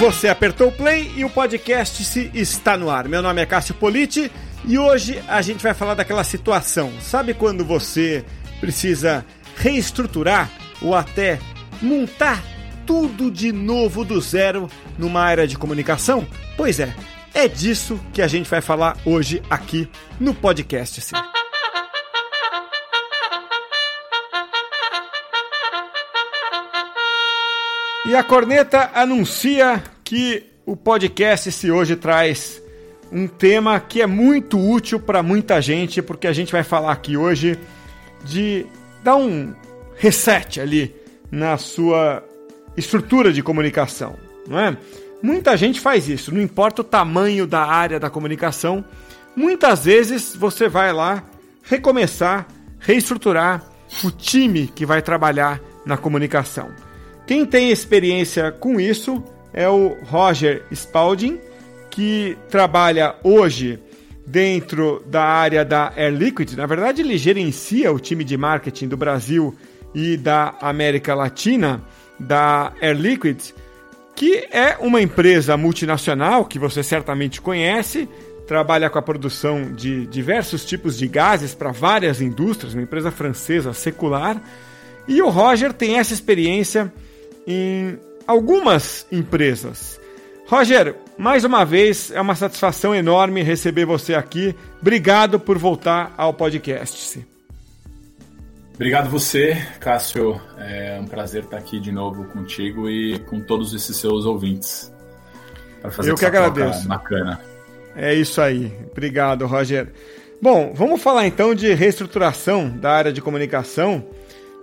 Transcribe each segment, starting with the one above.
Você apertou o play e o podcast se está no ar. Meu nome é Cássio Politi e hoje a gente vai falar daquela situação. Sabe quando você precisa reestruturar ou até montar tudo de novo do zero numa área de comunicação? Pois é, é disso que a gente vai falar hoje aqui no podcast. Sim. E a corneta anuncia que o podcast se hoje traz um tema que é muito útil para muita gente, porque a gente vai falar aqui hoje de dar um reset ali na sua estrutura de comunicação, não é? Muita gente faz isso, não importa o tamanho da área da comunicação, muitas vezes você vai lá recomeçar, reestruturar o time que vai trabalhar na comunicação. Quem tem experiência com isso é o Roger Spalding, que trabalha hoje dentro da área da Air Liquid. Na verdade, ele gerencia o time de marketing do Brasil e da América Latina da Air Liquid, que é uma empresa multinacional que você certamente conhece, trabalha com a produção de diversos tipos de gases para várias indústrias, uma empresa francesa secular. E o Roger tem essa experiência em algumas empresas. Roger, mais uma vez é uma satisfação enorme receber você aqui. Obrigado por voltar ao podcast. Obrigado você, Cássio. É um prazer estar aqui de novo contigo e com todos esses seus ouvintes. Para fazer Eu que agradeço. Bacana. É isso aí. Obrigado, Roger. Bom, vamos falar então de reestruturação da área de comunicação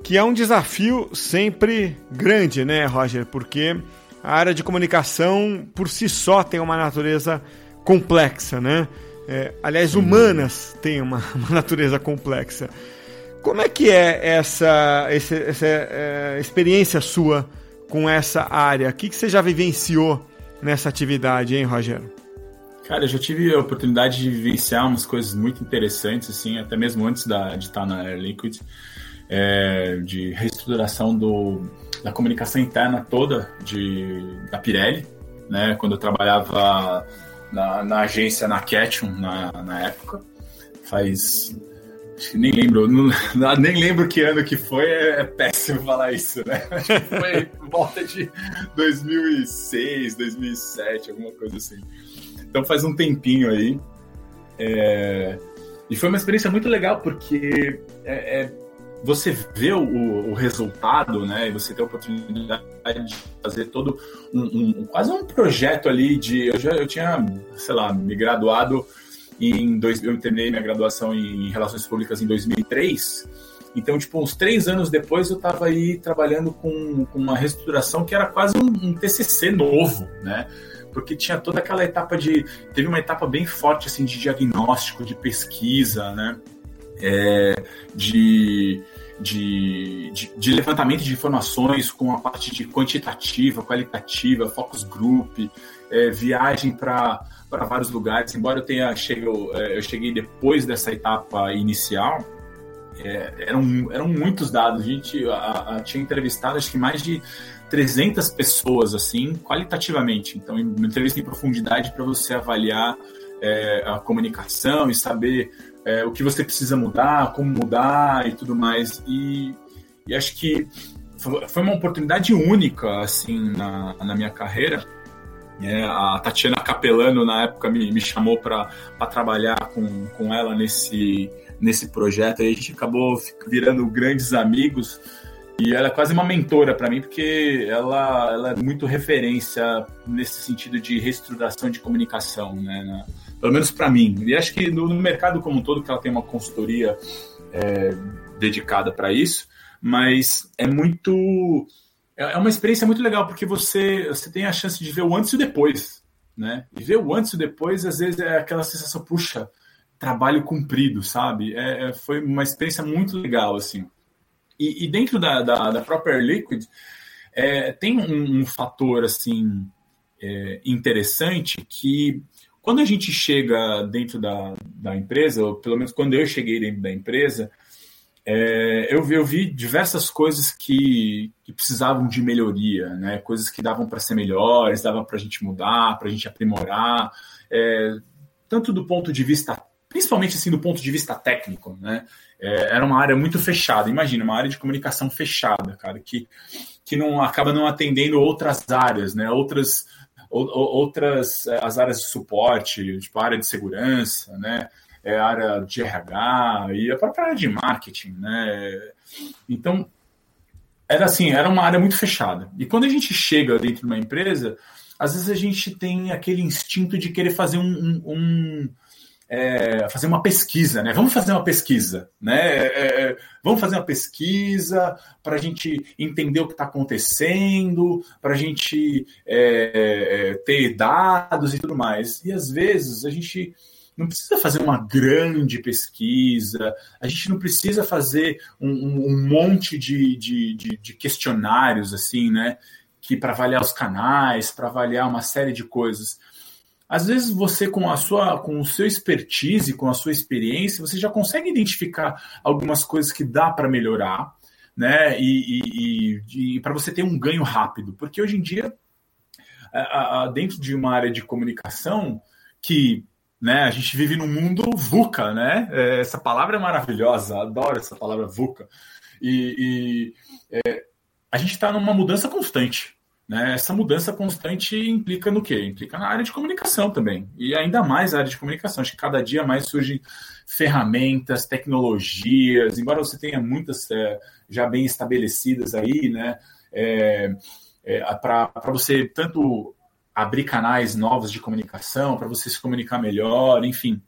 que é um desafio sempre grande, né, Roger? Porque a área de comunicação por si só tem uma natureza complexa, né? É, aliás, humanas têm uma, uma, natureza complexa. Como é que é essa, essa, essa é, experiência sua com essa área? O que, que você já vivenciou nessa atividade, hein, Roger? Cara, eu já tive a oportunidade de vivenciar umas coisas muito interessantes, assim, até mesmo antes da, de estar na Air Liquid é, de reestruturação do, da comunicação interna toda de, da Pirelli, né? Quando eu trabalhava na, na agência, na Ketchum, na, na época, faz nem lembro, não, nem lembro que ano que foi, é, é péssimo falar isso, né? foi por volta de 2006, 2007, alguma coisa assim. Então faz um tempinho aí. É... E foi uma experiência muito legal, porque é, é você vê o, o, resultado, né? E você tem a oportunidade de fazer todo um, um, quase um projeto ali de. Eu já eu tinha, sei lá, me graduado em dois, eu terminei minha graduação em relações públicas em 2003. Então, tipo, uns três anos depois eu estava aí trabalhando com, com, uma reestruturação que era quase um, um TCC novo, né? porque tinha toda aquela etapa de. Teve uma etapa bem forte assim de diagnóstico, de pesquisa, né? É, de, de, de, de, levantamento de informações com a parte de quantitativa, qualitativa, focus group, é, viagem para vários lugares. Embora eu tenha chego, é, eu cheguei depois dessa etapa inicial, é, eram, eram muitos dados. A gente a, a, tinha entrevistado acho que mais de 300 pessoas, assim, qualitativamente. Então, uma entrevista em profundidade para você avaliar é, a comunicação e saber é, o que você precisa mudar, como mudar e tudo mais. E, e acho que foi uma oportunidade única assim na, na minha carreira. É, a Tatiana Capelano, na época, me, me chamou para trabalhar com, com ela nesse, nesse projeto. E a gente acabou virando grandes amigos. E ela é quase uma mentora para mim, porque ela, ela é muito referência nesse sentido de reestruturação de comunicação, né? Pelo menos para mim. E acho que no, no, mercado como um todo, que ela tem uma consultoria é, dedicada para isso, mas é muito. É, é uma experiência muito legal, porque você, você tem a chance de ver o antes e o depois. Né? E ver o antes e o depois, às vezes, é aquela sensação, puxa, trabalho cumprido, sabe? É, é foi uma experiência muito legal, assim. E, e dentro da, da, da própria Liquid, é, tem um, um, fator, assim, é, interessante que quando a gente chega dentro da, da empresa, ou pelo menos quando eu cheguei dentro da empresa, é, eu, eu, vi diversas coisas que, que, precisavam de melhoria, né? coisas que davam para ser melhores, davam para a gente mudar, para a gente aprimorar, é, tanto do ponto de vista, principalmente assim do ponto de vista técnico, né? É, era uma área muito fechada. Imagina, uma área de comunicação fechada, cara, que, que não acaba não atendendo outras áreas, né? Outras, outras é, as áreas de suporte, tipo a área de segurança, né? é, área de RH e a própria área de marketing, né? Então, era assim, era uma área muito fechada. E quando a gente chega dentro de uma empresa, às vezes a gente tem aquele instinto de querer fazer um, um é, fazer uma pesquisa, né? Vamos fazer uma pesquisa, né? É, é vamos fazer uma pesquisa para a gente entender o que está acontecendo, para a gente é, é, ter dados e tudo mais. E às vezes a gente não precisa fazer uma grande pesquisa, a gente não precisa fazer um, um monte de, de, de, de, questionários, assim, né? Que para avaliar os canais, para avaliar uma série de coisas. Às vezes você, com a sua, com o seu expertise, com a sua experiência, você já consegue identificar algumas coisas que dá para melhorar, né? E, e, e, e para você ter um ganho rápido, porque hoje em dia, dentro de uma área de comunicação que né? A gente vive num mundo VUCA, né? É, essa palavra é maravilhosa, adoro essa palavra VUCA. E, e é, a gente está numa mudança constante. Né? Essa mudança constante implica no quê? Implica na área de comunicação também. E ainda mais a área de comunicação. Acho que cada dia mais surgem ferramentas, tecnologias, embora você tenha muitas é, já bem estabelecidas aí, né? É, é, para você tanto abrir canais novos de comunicação para você se comunicar melhor, enfim.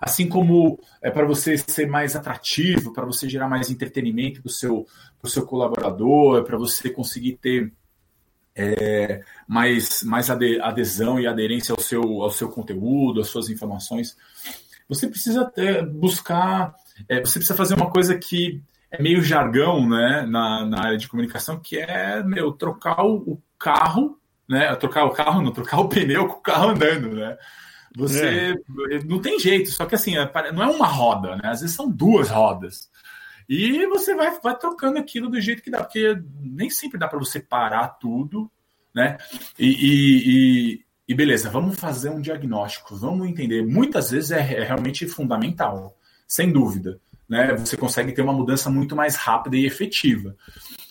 Assim como é para você ser mais atrativo, para você gerar mais entretenimento para o seu, seu colaborador, para você conseguir ter é, mais, mais adesão e aderência ao seu, ao seu conteúdo, às suas informações. Você precisa ter, buscar, é, você precisa fazer uma coisa que é meio jargão né, na, na área de comunicação, que é meu, trocar o, o carro né? Trocar o carro, não trocar o pneu com o carro andando, né? Você é. não tem jeito, só que assim, é, não é uma roda, né? Às vezes são duas rodas. E você vai, vai trocando aquilo do jeito que dá, porque nem sempre dá para você parar tudo, né? E, e, e, e, beleza, vamos fazer um diagnóstico, vamos entender. Muitas vezes é, é realmente fundamental, sem dúvida. Né? Você consegue ter uma mudança muito mais rápida e efetiva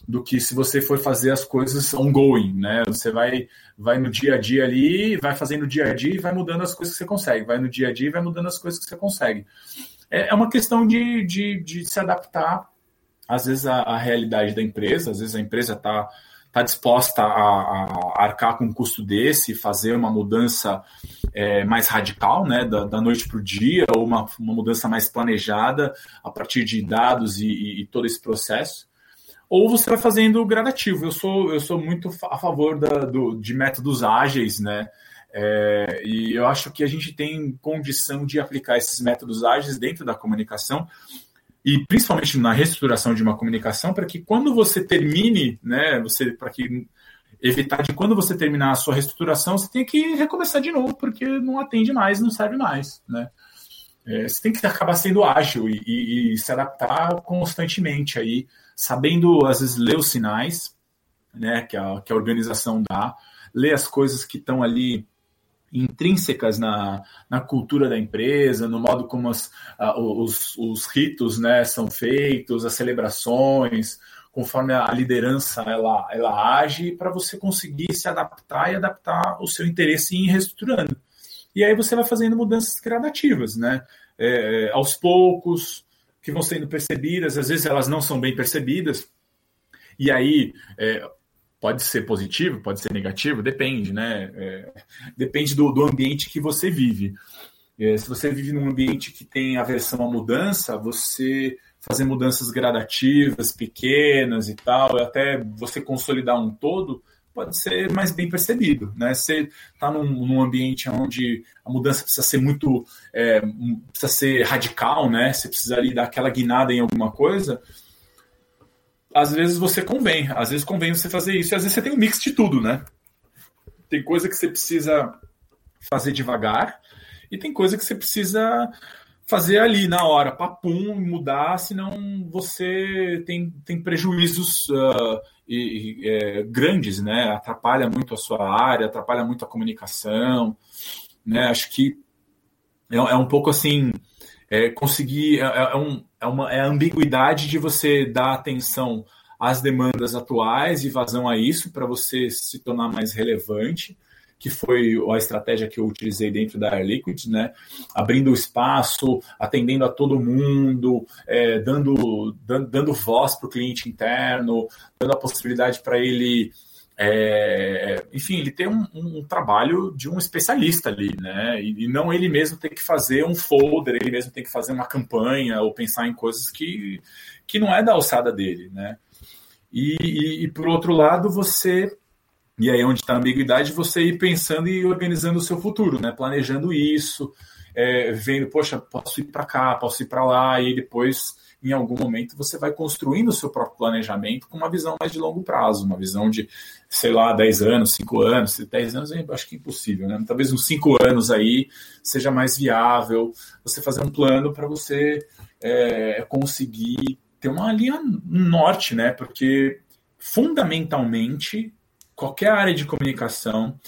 do que se você for fazer as coisas ongoing, né? Você vai, vai no dia a dia ali, vai fazendo dia a dia e vai mudando as coisas que você consegue, vai no dia a dia e vai mudando as coisas que você consegue. É, é uma questão de, de, de, se adaptar, às vezes, à, à, realidade da empresa, às vezes a empresa está tá disposta a, a, arcar com um custo desse, fazer uma mudança é, mais radical, né, da, da noite para o dia, ou uma, uma mudança mais planejada a partir de dados e, e, e todo esse processo ou você vai fazendo gradativo. Eu sou, eu sou muito a favor da, do, de métodos ágeis, né? É, e eu acho que a gente tem condição de aplicar esses métodos ágeis dentro da comunicação e principalmente na reestruturação de uma comunicação para que quando você termine, né, você para que evitar de quando você terminar a sua reestruturação, você tem que recomeçar de novo porque não atende mais, não serve mais, né? É, você tem que acabar sendo ágil e, e, e se adaptar constantemente aí sabendo, às vezes, ler os sinais né, que, a, que a organização dá, ler as coisas que estão ali intrínsecas na, na cultura da empresa, no modo como as, os, os ritos né, são feitos, as celebrações, conforme a liderança ela, ela age, para você conseguir se adaptar e adaptar o seu interesse em ir reestruturando. E aí você vai fazendo mudanças gradativas, né? É, é aos poucos, que vão sendo percebidas, às vezes elas não são bem percebidas, e aí é, pode ser positivo, pode ser negativo, depende, né? É, depende do, do, ambiente que você vive. É, se você vive num ambiente que tem aversão à mudança, você fazer mudanças gradativas, pequenas e tal, até você consolidar um todo, pode ser mais bem percebido. Né? Você está num, num, ambiente onde a mudança precisa ser muito. É, precisa ser radical, né? Você precisa ali dar aquela guinada em alguma coisa. Às vezes você convém, às vezes convém você fazer isso, e às vezes você tem um mix de tudo, né? Tem coisa que você precisa fazer devagar, e tem coisa que você precisa fazer ali na hora, papum, mudar, senão você tem, tem prejuízos uh, e, e, é, grandes, né? Atrapalha muito a sua área, atrapalha muito a comunicação, né? Acho que é, é um pouco assim, é, conseguir, é, é, um, é, uma, é a ambiguidade de você dar atenção às demandas atuais e vazão a isso para você se tornar mais relevante, que foi a estratégia que eu utilizei dentro da Air Liquid, né? Abrindo espaço, atendendo a todo mundo, é, dando, dando, dando voz para o cliente interno, dando a possibilidade para ele é, enfim, ele tem um, um, trabalho de um especialista ali, né? E, e, não ele mesmo ter que fazer um folder, ele mesmo tem que fazer uma campanha ou pensar em coisas que, que não é da alçada dele, né? E, e, e por outro lado, você e aí é onde está a ambiguidade, você ir pensando e organizando o seu futuro, né? Planejando isso, é, vendo, poxa, posso ir para cá, posso ir para lá, e depois, em algum momento, você vai construindo o seu próprio planejamento com uma visão mais de longo prazo, uma visão de, sei lá, 10 anos, 5 anos, 10 anos eu acho que é impossível, né? Talvez uns 5 anos aí seja mais viável você fazer um plano para você é, conseguir ter uma linha norte, né? Porque fundamentalmente qualquer área de comunicação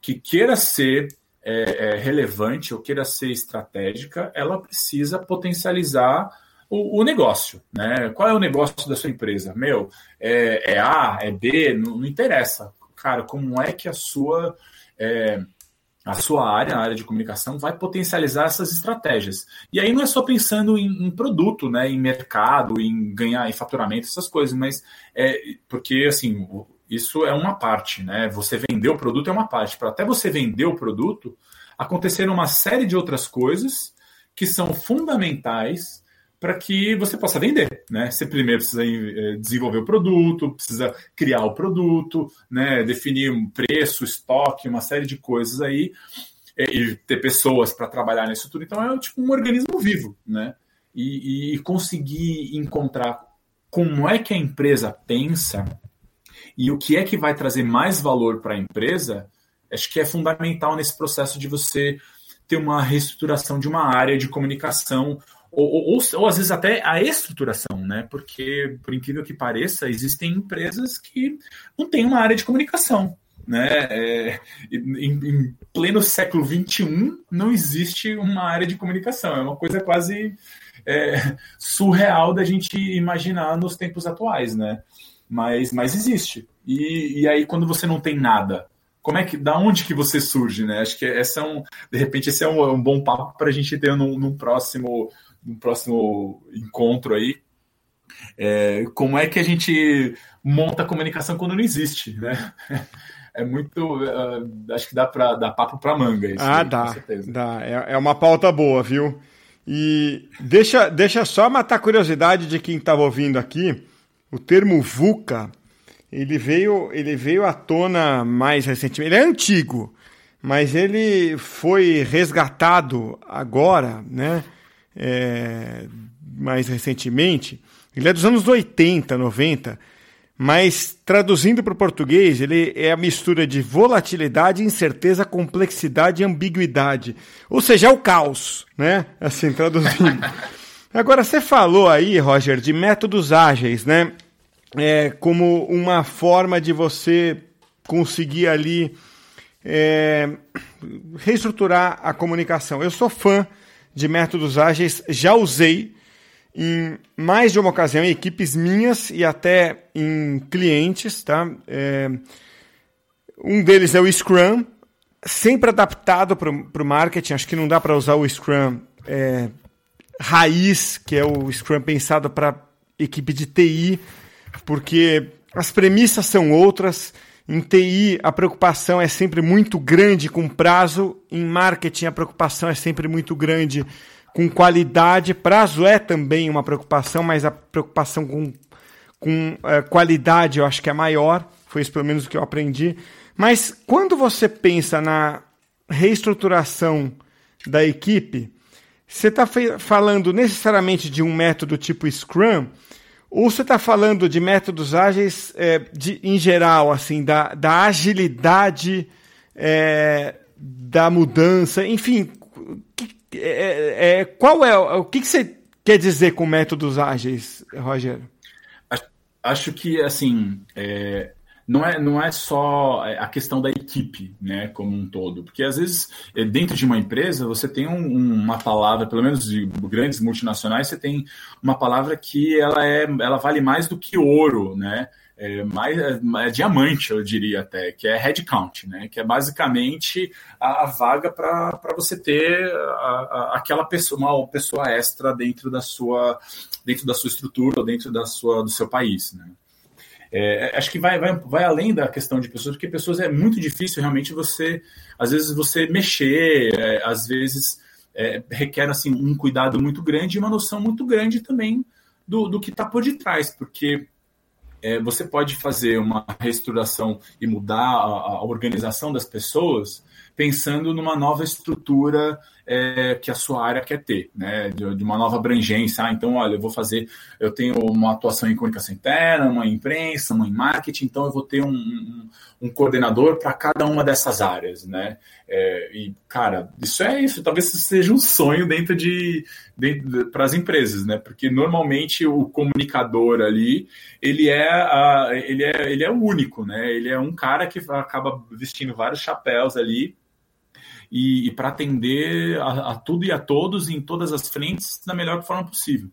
que queira ser é, é, relevante ou queira ser estratégica, ela precisa potencializar o, o, negócio, né? Qual é o negócio da sua empresa? Meu, é, é A, é B, não, não, interessa. Cara, como é que a sua é, a sua área, a área de comunicação, vai potencializar essas estratégias. E aí não é só pensando em, em produto, né, em mercado, em ganhar em faturamento, essas coisas, mas é porque assim isso é uma parte, né? Você vender o produto é uma parte. Para até você vender o produto, aconteceram uma série de outras coisas que são fundamentais para que você possa vender, né? Você primeiro precisa eh, desenvolver o produto, precisa criar o produto, né? Definir um preço, estoque, uma série de coisas aí eh, e ter pessoas para trabalhar nisso tudo. Então é tipo um organismo vivo, né? E, e conseguir encontrar como é que a empresa pensa e o que é que vai trazer mais valor para a empresa, acho que é fundamental nesse processo de você ter uma reestruturação de uma área de comunicação, ou, ou, ou, ou às vezes até a estruturação, né? Porque, por incrível que pareça, existem empresas que não têm uma área de comunicação. Né? É, em, em, pleno século XXI não existe uma área de comunicação, é uma coisa quase é, surreal da gente imaginar nos tempos atuais, né? mas, mas existe. E, e aí, quando você não tem nada, como é que, da onde que você surge, né? Acho que essa é um, de repente, esse é um, um bom papo para a gente ter num, num, próximo, num próximo encontro aí. É, como é que a gente monta a comunicação quando não existe, né? É muito, uh, acho que dá para dar papo para manga. Isso ah, aí, dá, dá. É, é uma pauta boa, viu? E deixa, deixa só matar a curiosidade de quem estava ouvindo aqui. O termo VUCA, ele veio, ele veio à tona mais recentemente. Ele é antigo, mas ele foi resgatado agora, né? É, mais recentemente. Ele é dos anos 80, 90, mas traduzindo para o português, ele é a mistura de volatilidade, incerteza, complexidade e ambiguidade. Ou seja, é o caos, né? Assim, traduzindo. Agora, você falou aí, Roger, de métodos ágeis, né? É, como uma forma de você conseguir ali é, reestruturar a comunicação. Eu sou fã de métodos ágeis, já usei em mais de uma ocasião em equipes minhas e até em clientes, tá? É, um deles é o Scrum, sempre adaptado para o marketing. Acho que não dá para usar o Scrum é, raiz, que é o Scrum pensado para equipe de TI, porque as premissas são outras. Em TI, a preocupação é sempre muito grande com prazo, em marketing, a preocupação é sempre muito grande com qualidade. Prazo é também uma preocupação, mas a preocupação com, com é, qualidade eu acho que é maior. Foi isso pelo menos o que eu aprendi. Mas quando você pensa na reestruturação da equipe, você está falando necessariamente de um método tipo Scrum, ou você está falando de métodos ágeis é, de, em geral, assim, da, da agilidade é, da mudança, enfim, que, é, é, qual é o que, que você quer dizer com métodos ágeis, Rogério? Acho que assim é, não é, não é só a questão da equipe, né, como um todo, porque às vezes é, dentro de uma empresa você tem um, uma palavra, pelo menos de grandes multinacionais, você tem uma palavra que ela é, ela vale mais do que ouro, né? É, mais é, é diamante, eu diria até, que é headcount, né? Que é basicamente a, a vaga para você ter a, a, aquela pessoa, uma pessoa extra dentro da sua dentro da sua estrutura, dentro da sua do seu país, né? É, acho que vai, vai, vai além da questão de pessoas, porque pessoas é muito difícil realmente você, às vezes, você mexer, é, às vezes é, requer assim, um cuidado muito grande e uma noção muito grande também do, do que está por detrás, porque é, você pode fazer uma reestruturação e mudar a, a organização das pessoas pensando numa nova estrutura é, que a sua área quer ter, né? De, de, uma nova abrangência. Ah, então, olha, eu vou fazer, eu tenho uma atuação em comunicação interna, uma em imprensa, uma em marketing, então eu vou ter um, um, um coordenador para cada uma dessas áreas, né? É, e, cara, isso é isso, talvez seja um sonho dentro de, de para as empresas, né? Porque normalmente o comunicador ali, ele é, a, ele é, ele é o único, né? Ele é um cara que acaba vestindo vários chapéus ali e, e para atender a, a, tudo e a todos em todas as frentes da melhor forma possível.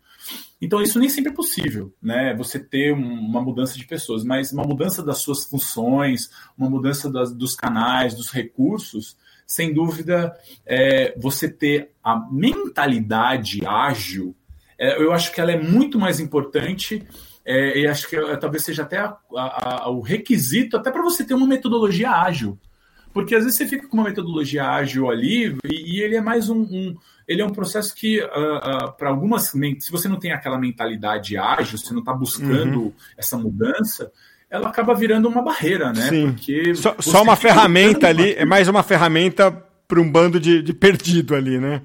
Então, isso nem sempre é possível, né? Você ter uma mudança de pessoas, mas uma mudança das suas funções, uma mudança das, dos canais, dos recursos, sem dúvida, é, você ter a mentalidade ágil, é, eu acho que ela é muito mais importante é, e acho que talvez seja até a, a, a, o requisito até para você ter uma metodologia ágil. Porque às vezes você fica com uma metodologia ágil ali e, e ele é mais um, um, Ele é um processo que, uh, uh, para algumas. Se você não tem aquela mentalidade ágil, você não está buscando uhum. essa mudança, ela acaba virando uma barreira, né? Sim. Porque só, só uma ferramenta ali, é mais uma ferramenta para um bando de, de perdido ali, né?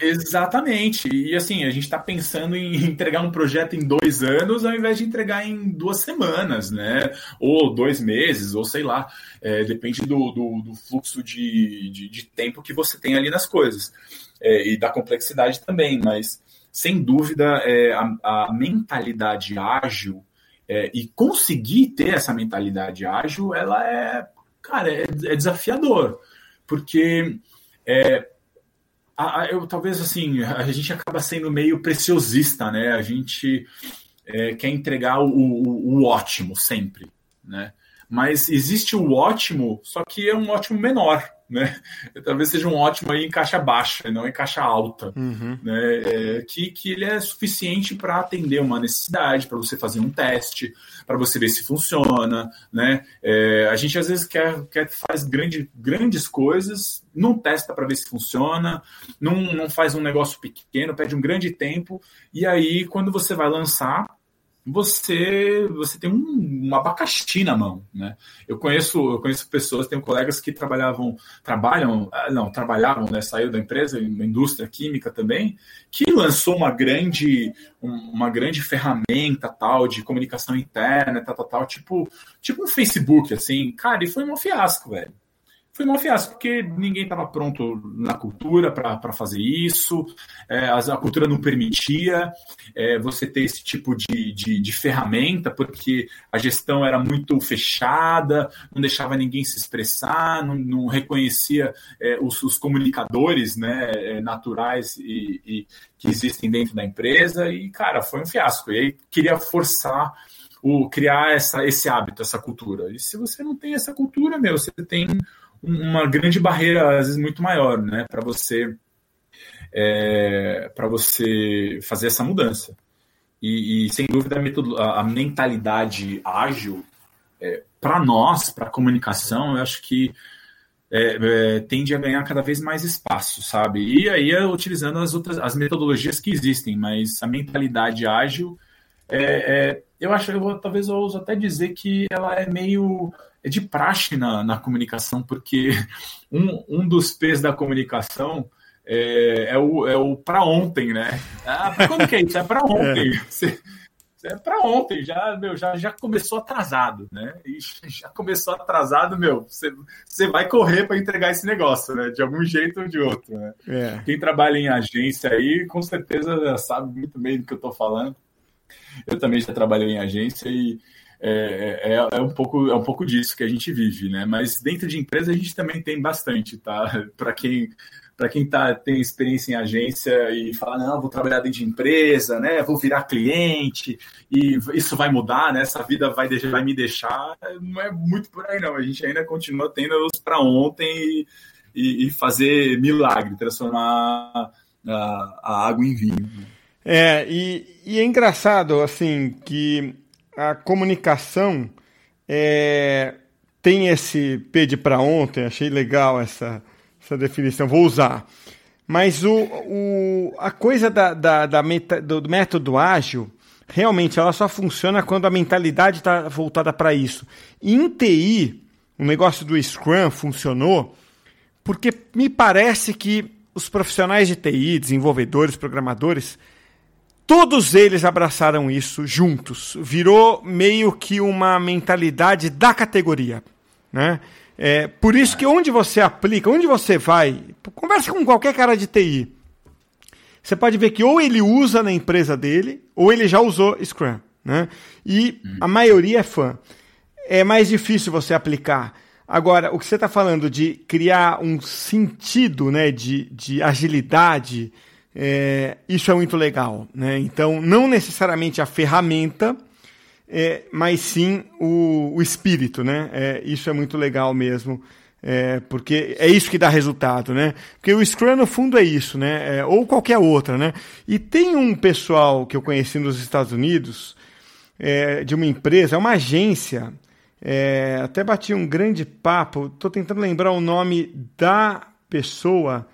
Exatamente. E assim, a gente está pensando em entregar um projeto em dois anos ao invés de entregar em duas semanas, né? Ou dois meses, ou sei lá. É, depende do, do, do fluxo de, de, de, tempo que você tem ali nas coisas. É, e da complexidade também, mas sem dúvida é, a, a, mentalidade ágil é, e conseguir ter essa mentalidade ágil, ela é, cara, é, é desafiador. Porque é, a, eu talvez assim a gente acaba sendo meio preciosista, né? A gente é, quer entregar o, o, o, ótimo sempre, né? Mas existe o ótimo, só que é um ótimo menor, né? Talvez seja um ótimo aí em caixa baixa, não em caixa alta, uhum. né? É, que, que ele é suficiente para atender uma necessidade, para você fazer um teste, para você ver se funciona, né? É, a gente às vezes quer, quer faz grande, grandes coisas, não testa para ver se funciona, não, não faz um negócio pequeno, pede um grande tempo, e aí quando você vai lançar você você tem um, um abacaxi na mão, né? Eu conheço eu conheço pessoas, tenho colegas que trabalhavam trabalham ah, não trabalhavam, né? Saiu da empresa, na indústria química também, que lançou uma grande uma grande ferramenta tal de comunicação interna, tal, tal, tal tipo tipo um Facebook assim, cara, e foi um fiasco, velho foi um fiasco, porque ninguém estava pronto na cultura para fazer isso, é, a, cultura não permitia é, você ter esse tipo de, de, de, ferramenta, porque a gestão era muito fechada, não deixava ninguém se expressar, não, não reconhecia é, os, os, comunicadores né, é, naturais e, e, que existem dentro da empresa, e, cara, foi um fiasco. E aí queria forçar o criar essa, esse hábito, essa cultura. E se você não tem essa cultura, meu, você tem uma grande barreira, às vezes muito maior, né, para você é, para você fazer essa mudança. E, e sem dúvida a, a, mentalidade ágil é, para nós, para a comunicação, eu acho que é, é, tende a ganhar cada vez mais espaço, sabe? E aí é utilizando as outras as metodologias que existem, mas a mentalidade ágil é, é, eu acho, eu vou, talvez eu ouso até dizer que ela é meio é de praxe na, na comunicação, porque um, um dos P's da comunicação é, é o, é o para ontem, né? Ah, quando que é isso? É para ontem. É. Você, é para ontem, já, meu, já, já começou atrasado, né? E já começou atrasado, meu, você, você vai correr para entregar esse negócio, né? De algum jeito ou de outro, né? É. Quem trabalha em agência aí, com certeza sabe muito bem do que eu estou falando. Eu também já trabalhei em agência e é, é, é, um pouco, é um pouco disso que a gente vive, né? Mas dentro de empresa a gente também tem bastante, tá? Para quem para quem tá, tem experiência em agência e fala, não, vou trabalhar dentro de empresa, né? Vou virar cliente e isso vai mudar, né? Essa vida vai, deixar, vai me deixar. Não é muito por aí, não. A gente ainda continua tendo os para ontem e, e, fazer milagre, transformar a, a água em vinho. É, e, e é engraçado, assim, que a comunicação é, tem esse P de para ontem, achei legal essa essa definição, vou usar. Mas o, o, a coisa da, da, da meta, do, do método ágil, realmente, ela só funciona quando a mentalidade está voltada para isso. E em TI, o negócio do Scrum funcionou porque me parece que os profissionais de TI, desenvolvedores, programadores, todos eles abraçaram isso juntos. Virou meio que uma mentalidade da categoria. Né? É, por isso que onde você aplica, onde você vai, conversa com qualquer cara de TI. Você pode ver que ou ele usa na empresa dele, ou ele já usou Scrum. Né? E a maioria é fã. É mais difícil você aplicar. Agora, o que você está falando de criar um sentido né, de, de agilidade, é, isso é muito legal. Né? Então, não necessariamente a ferramenta, é, mas sim o, o espírito, né? É, isso é muito legal mesmo. É, porque é isso que dá resultado, né? Porque o Scrum, no fundo, é isso, né? É, ou qualquer outra, né? E tem um pessoal que eu conheci nos Estados Unidos, é, de uma empresa, é uma agência, até bati um grande papo, estou tentando lembrar o nome da pessoa,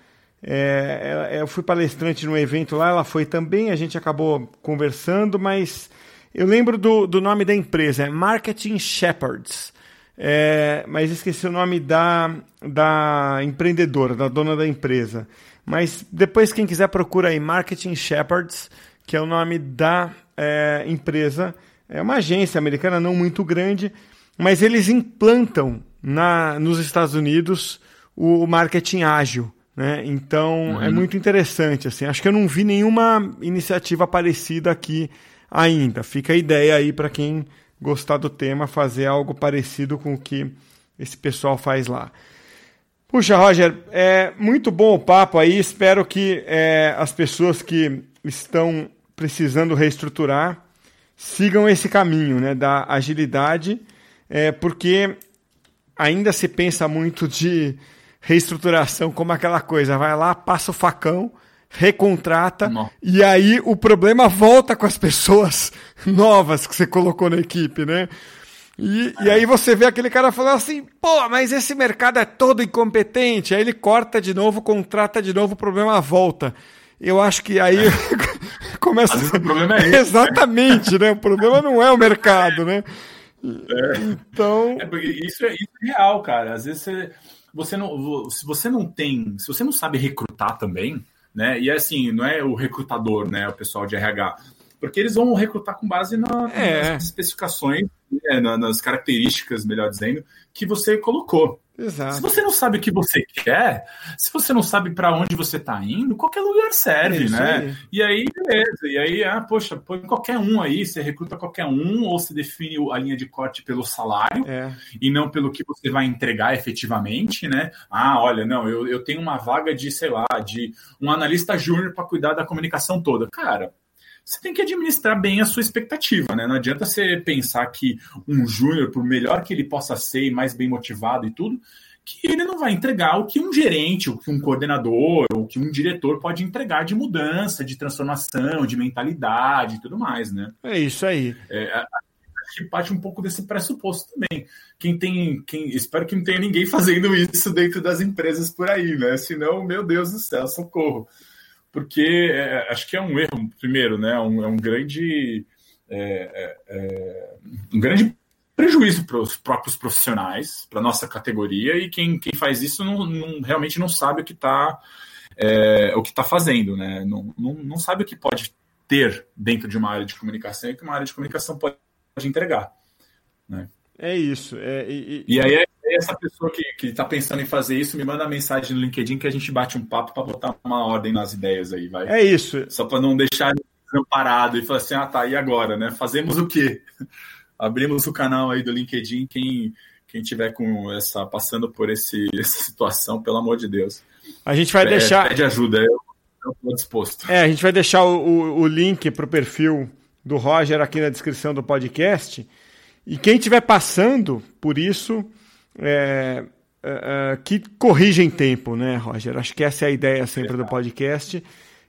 é, eu fui palestrante num evento lá, ela foi também, a gente acabou conversando, mas eu lembro do, do nome da empresa, é Marketing Shepherds. É, mas esqueci o nome da, da empreendedora, da dona da empresa. Mas depois, quem quiser, procura aí Marketing Shepherds, que é o nome da é, empresa. É uma agência americana não muito grande, mas eles implantam na, nos Estados Unidos o marketing ágil. Né? Então é uhum. é muito interessante. Assim. Acho que eu não vi nenhuma iniciativa parecida aqui ainda. Fica a ideia aí para quem gostar do tema fazer algo parecido com o que esse pessoal faz lá. Puxa, Roger, é muito bom o papo aí. Espero que é, as pessoas que estão precisando reestruturar sigam esse caminho né, da agilidade, é, porque ainda se pensa muito de reestruturação como aquela coisa, vai lá, passa o facão, recontrata, Não. e aí o problema volta com as pessoas novas que você colocou na equipe, né? E, e aí você vê aquele cara falando assim, pô, mas esse mercado é todo incompetente. Aí ele corta de novo, contrata de novo, o problema volta. Eu acho que aí começa. Às vezes o problema é esse. Exatamente, né? O problema não é o mercado, né? É. Então. É porque isso é, isso é real, cara. Às vezes você, você não. Se você não tem. Se você não sabe recrutar também, né? E assim, não é o recrutador, né? O pessoal de RH. Porque eles vão recrutar com base na, é. nas especificações, né, nas características, melhor dizendo, que você colocou. Exato. Se você não sabe o que você quer, se você não sabe para onde você está indo, qualquer lugar serve, é né? Aí. E aí, beleza. E aí, ah, poxa, põe qualquer um aí, você recruta qualquer um, ou você define a linha de corte pelo salário é. e não pelo que você vai entregar efetivamente, né? Ah, olha, não, eu, eu tenho uma vaga de, sei lá, de um analista júnior para cuidar da comunicação toda. Cara, você tem que administrar bem a sua expectativa, né? Não adianta você pensar que um júnior, por melhor que ele possa ser e mais bem motivado e tudo, que ele não vai entregar o que um gerente, o que um coordenador, ou que um diretor pode entregar de mudança, de transformação, de mentalidade e tudo mais, né? É isso aí. É, que parte um pouco desse pressuposto também. Quem tem, quem espero que não tenha ninguém fazendo isso dentro das empresas por aí, né? Senão, meu Deus do céu, socorro porque é, acho que é um erro, primeiro, né? Um, é um grande. É, é, é um grande prejuízo para os próprios profissionais, para nossa categoria, e quem, quem faz isso não, não realmente não sabe o que está é, o que está fazendo, né? Não, não, não sabe o que pode ter dentro de uma área de comunicação e que uma área de comunicação pode entregar. Né? É isso. É, e, e... e aí, essa pessoa que está pensando em fazer isso, me manda mensagem no LinkedIn que a gente bate um papo para botar uma ordem nas ideias aí, vai. É isso. Só para não deixar desamparado e falar assim, ah tá, e agora, né? Fazemos o quê? Abrimos o canal aí do LinkedIn, quem quem tiver com essa passando por esse, essa situação, pelo amor de Deus. A gente vai é, deixar. Pede ajuda, eu estou disposto. É, a gente vai deixar o, o, o link para o perfil do Roger aqui na descrição do podcast. E quem estiver passando por isso, é, é, é, que corrija em tempo, né, Roger? Acho que essa é a ideia sempre do podcast.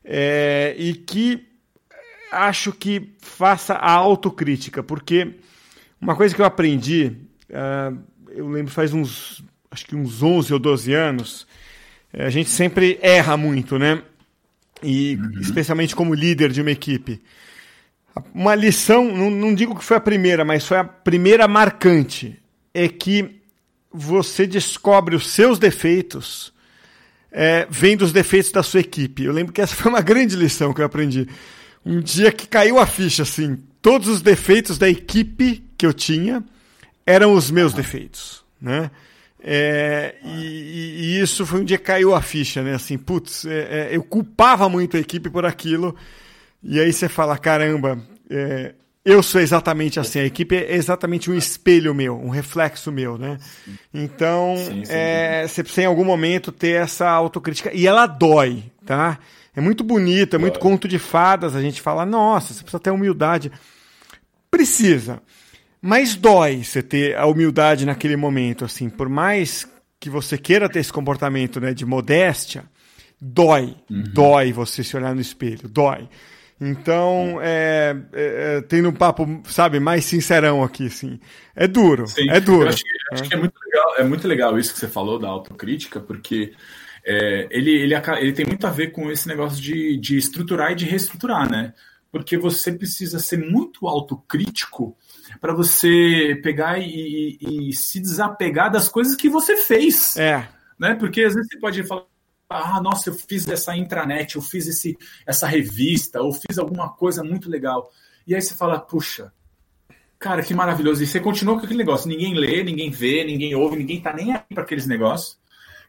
É, e que acho que faça a autocrítica, porque uma coisa que eu aprendi, eu lembro faz uns, acho que uns 11 ou 12 anos, a gente sempre erra muito, né? E uhum. especialmente como líder de uma equipe. Uma lição, não, não digo que foi a primeira, mas foi a primeira marcante, é que você descobre os seus defeitos é, vendo os defeitos da sua equipe. Eu lembro que essa foi uma grande lição que eu aprendi. Um dia que caiu a ficha, assim, todos os defeitos da equipe que eu tinha eram os meus defeitos, né? É, e, e, isso foi um dia que caiu a ficha, né? Assim, putz, é, é, eu culpava muito a equipe por aquilo. E aí você fala, caramba, é, eu sou exatamente assim, a equipe é exatamente um espelho meu, um reflexo meu, né? Então, sim, sim, é, você precisa em algum momento ter essa autocrítica. E ela dói, tá? É muito bonito, é muito conto de fadas. A gente fala, nossa, você precisa ter humildade. Precisa. Mas dói você ter a humildade naquele momento, assim. Por mais que você queira ter esse comportamento né, de modéstia, dói. Uhum. Dói você se olhar no espelho, dói. Então, é, é, é, tendo um papo, sabe, mais sincerão aqui, assim. É duro, Sim. é duro. Eu acho, que, acho que, é, muito legal, é muito legal isso que você falou da autocrítica, porque é, ele, ele, ele tem muito a ver com esse negócio de, de estruturar e de reestruturar, né? Porque você precisa ser muito autocrítico para você pegar e, e, e, se desapegar das coisas que você fez. É. Né? Porque às vezes você pode falar, ah, nossa, eu fiz essa intranet, eu fiz esse, essa revista, ou fiz alguma coisa muito legal. E aí você fala, puxa, cara, que maravilhoso. E você continua com aquele negócio, ninguém lê, ninguém vê, ninguém ouve, ninguém tá nem aí para aqueles negócios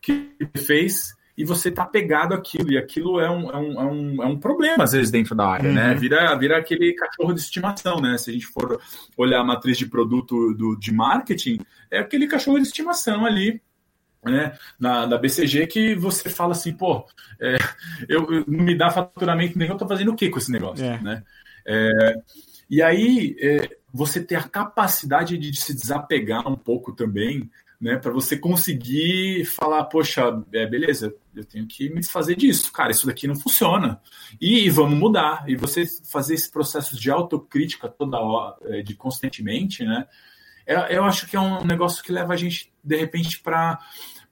que fez e você tá pegado àquilo, e aquilo é um, é um, é um, é um problema, às vezes, dentro da área, né? uhum. né? Vira, vira aquele cachorro de estimação, né? Se a gente for olhar a matriz de produto do, de marketing, é aquele cachorro de estimação ali né, na, da BCG que você fala assim, pô, é, eu, eu, não me dá faturamento nenhum, eu tô fazendo o que com esse negócio, é. né? É, e aí é, você ter a capacidade de se desapegar um pouco também, né, para você conseguir falar, poxa, é, beleza, eu tenho que me desfazer disso, cara, isso daqui não funciona e, e vamos mudar. E você fazer esse processo de autocrítica toda hora, é, de constantemente, né? Eu acho que é um negócio que leva a gente de repente para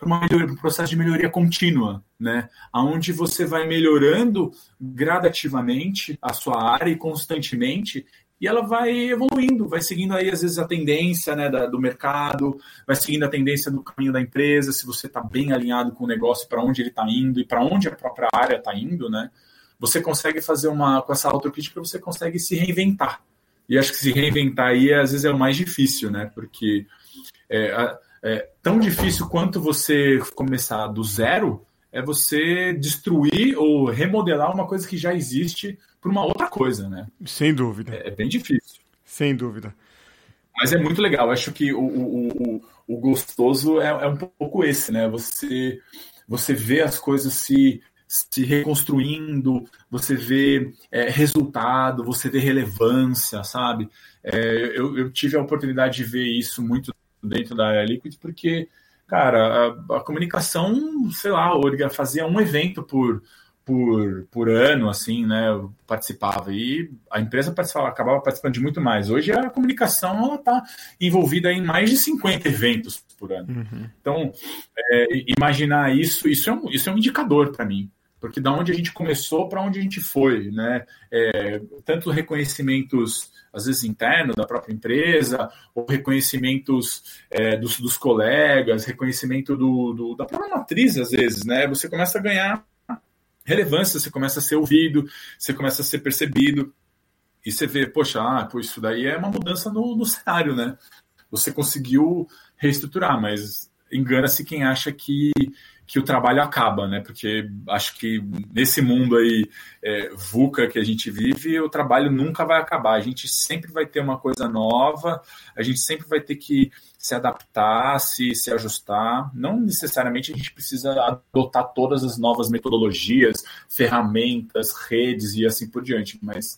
um processo de melhoria contínua, né? Onde você vai melhorando gradativamente a sua área e constantemente, e ela vai evoluindo, vai seguindo aí, às vezes, a tendência né, da, do mercado, vai seguindo a tendência do caminho da empresa, se você está bem alinhado com o negócio, para onde ele está indo e para onde a própria área está indo, né? Você consegue fazer uma, com essa autocrítica, você consegue se reinventar. E acho que se reinventar aí, às vezes, é o mais difícil, né? Porque é, é, tão difícil quanto você começar do zero é você destruir ou remodelar uma coisa que já existe por uma outra coisa, né? Sem dúvida. É, é bem difícil. Sem dúvida. Mas é muito legal. Acho que o, o, o, o gostoso é, é, um pouco esse, né? Você, você vê as coisas se, se reconstruindo, você vê é, resultado, você vê relevância, sabe? É, eu, eu tive a oportunidade de ver isso muito dentro da área Liquid, porque, cara, a, a comunicação, sei lá, fazia um evento por, por, por ano, assim, né? Eu participava e a empresa participava, acabava participando de muito mais. Hoje a comunicação ela está envolvida em mais de 50 eventos por ano. Uhum. Então, é, imaginar isso, isso é um, isso é um indicador para mim porque da onde a gente começou para onde a gente foi, né? É, tanto reconhecimentos às vezes internos da própria empresa, ou reconhecimentos é, dos, dos, colegas, reconhecimento do, do, da própria matriz às vezes, né? Você começa a ganhar relevância, você começa a ser ouvido, você começa a ser percebido. E você vê, poxa, ah, pô, isso daí é uma mudança no, no cenário, né? Você conseguiu reestruturar, mas engana-se quem acha que que o trabalho acaba, né? Porque acho que nesse mundo aí é, VUCA que a gente vive, o trabalho nunca vai acabar. A gente sempre vai ter uma coisa nova, a gente sempre vai ter que se adaptar, se, se ajustar. Não necessariamente a gente precisa adotar todas as novas metodologias, ferramentas, redes e assim por diante, mas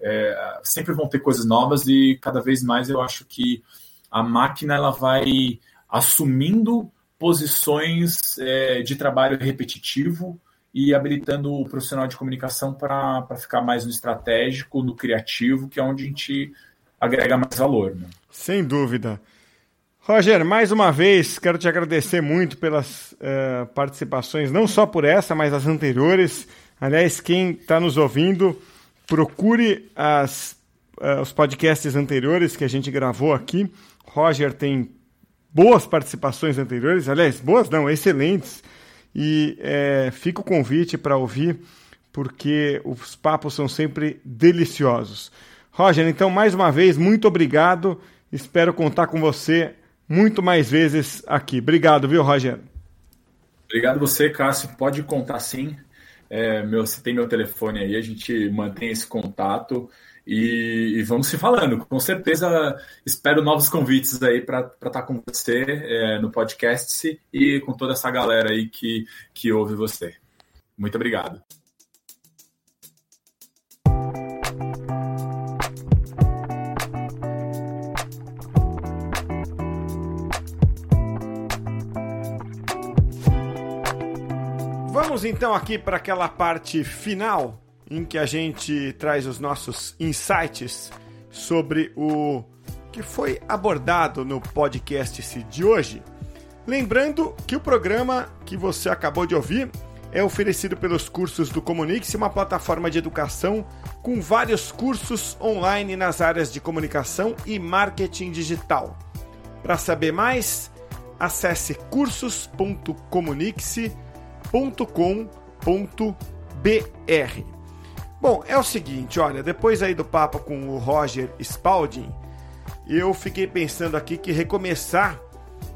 é, sempre vão ter coisas novas e cada vez mais eu acho que a máquina ela vai assumindo posições é, de trabalho repetitivo e habilitando o profissional de comunicação para ficar mais no estratégico, no criativo, que é onde a gente agrega mais valor. Né? Sem dúvida. Roger, mais uma vez, quero te agradecer muito pelas uh, participações, não só por essa, mas as anteriores. Aliás, quem está nos ouvindo, procure as, uh, os podcasts anteriores que a gente gravou aqui. Roger tem boas participações anteriores, aliás, boas não, excelentes. E é, fica o convite para ouvir, porque os papos são sempre deliciosos. Roger, então, mais uma vez, muito obrigado. Espero contar com você muito mais vezes aqui. Obrigado, viu, Roger? Obrigado você, Cássio. Pode contar sim. É, meu, você tem meu telefone aí, a gente mantém esse contato. E, e, vamos se falando. Com certeza espero novos convites aí para estar tá com você é, no podcast e com toda essa galera aí que, que ouve você. Muito obrigado. Vamos então aqui para aquela parte final em que a gente traz os nossos insights sobre o que foi abordado no podcast de hoje. Lembrando que o programa que você acabou de ouvir é oferecido pelos cursos do Comunix, uma plataforma de educação com vários cursos online nas áreas de comunicação e marketing digital. Para saber mais, acesse cursos.comunix.com.br. Bom, é o seguinte, olha, depois aí do papo com o Roger Spalding, eu fiquei pensando aqui que recomeçar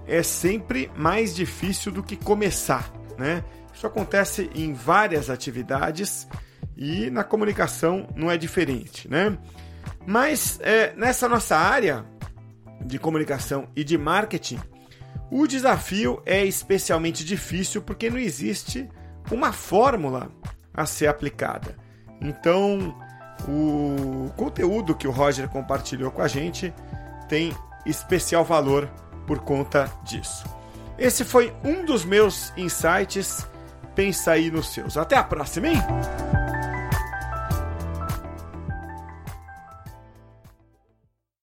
é sempre mais difícil do que começar, né? Isso acontece em várias atividades e na comunicação não é diferente, né? Mas é, nessa nossa área de comunicação e de marketing, o desafio é especialmente difícil porque não existe uma fórmula a ser aplicada. Então, o conteúdo que o Roger compartilhou com a gente tem especial valor por conta disso. Esse foi um dos meus insights. Pensa aí nos seus. Até a próxima, hein?